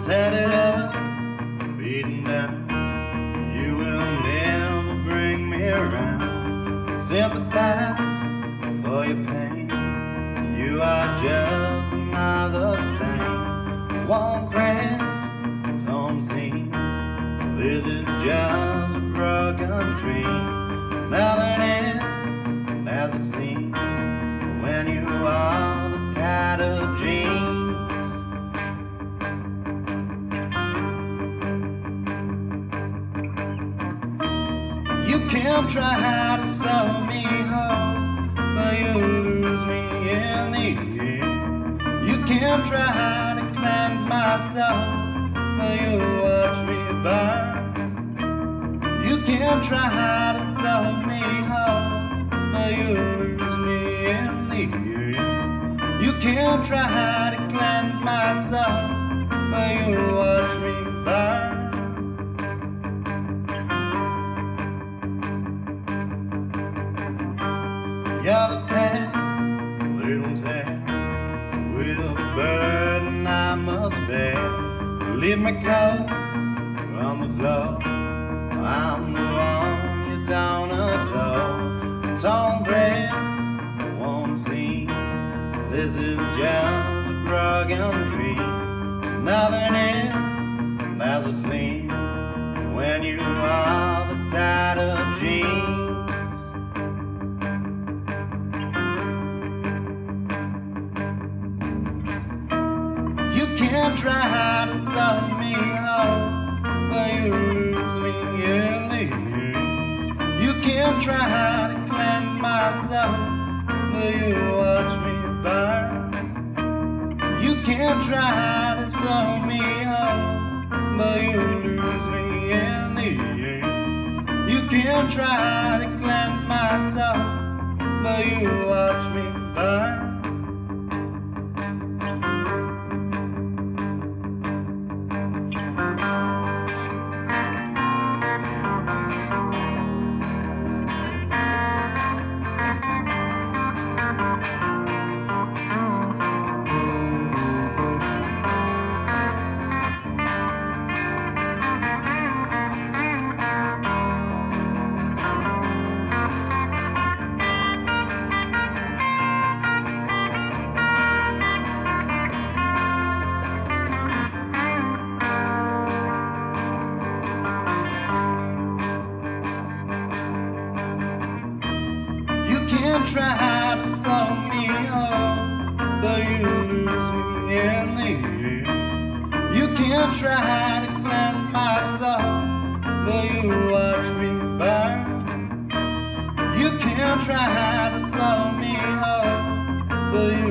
tatted up, beaten down. You will never bring me around. Sympathize for your pain. You are just another stain. Warm threads, torn seams. This is just a broken dream. Nothing is as it seems when you are the tattered jeans. Can try to sew me home, but you lose me in the end. You can try to cleanse my soul, but you watch me burn. You can try to sew me home, but you lose me in the end. You can try to cleanse my You're the past, little town, with a burden I must bear. Leave me cold on the floor. I'm the one you don't adore. Torn threads, warm seams. This is just a broken dream. Nothing is can try to sew me but you lose me in the end. You can try to cleanse myself, but you watch me burn. You can try to sew me but you lose me in the end. You can try to cleanse my soul, but you watch me burn. To me but you lose me in the. You can try to cleanse my soul, but you watch me burn. You can try to sew me home, but you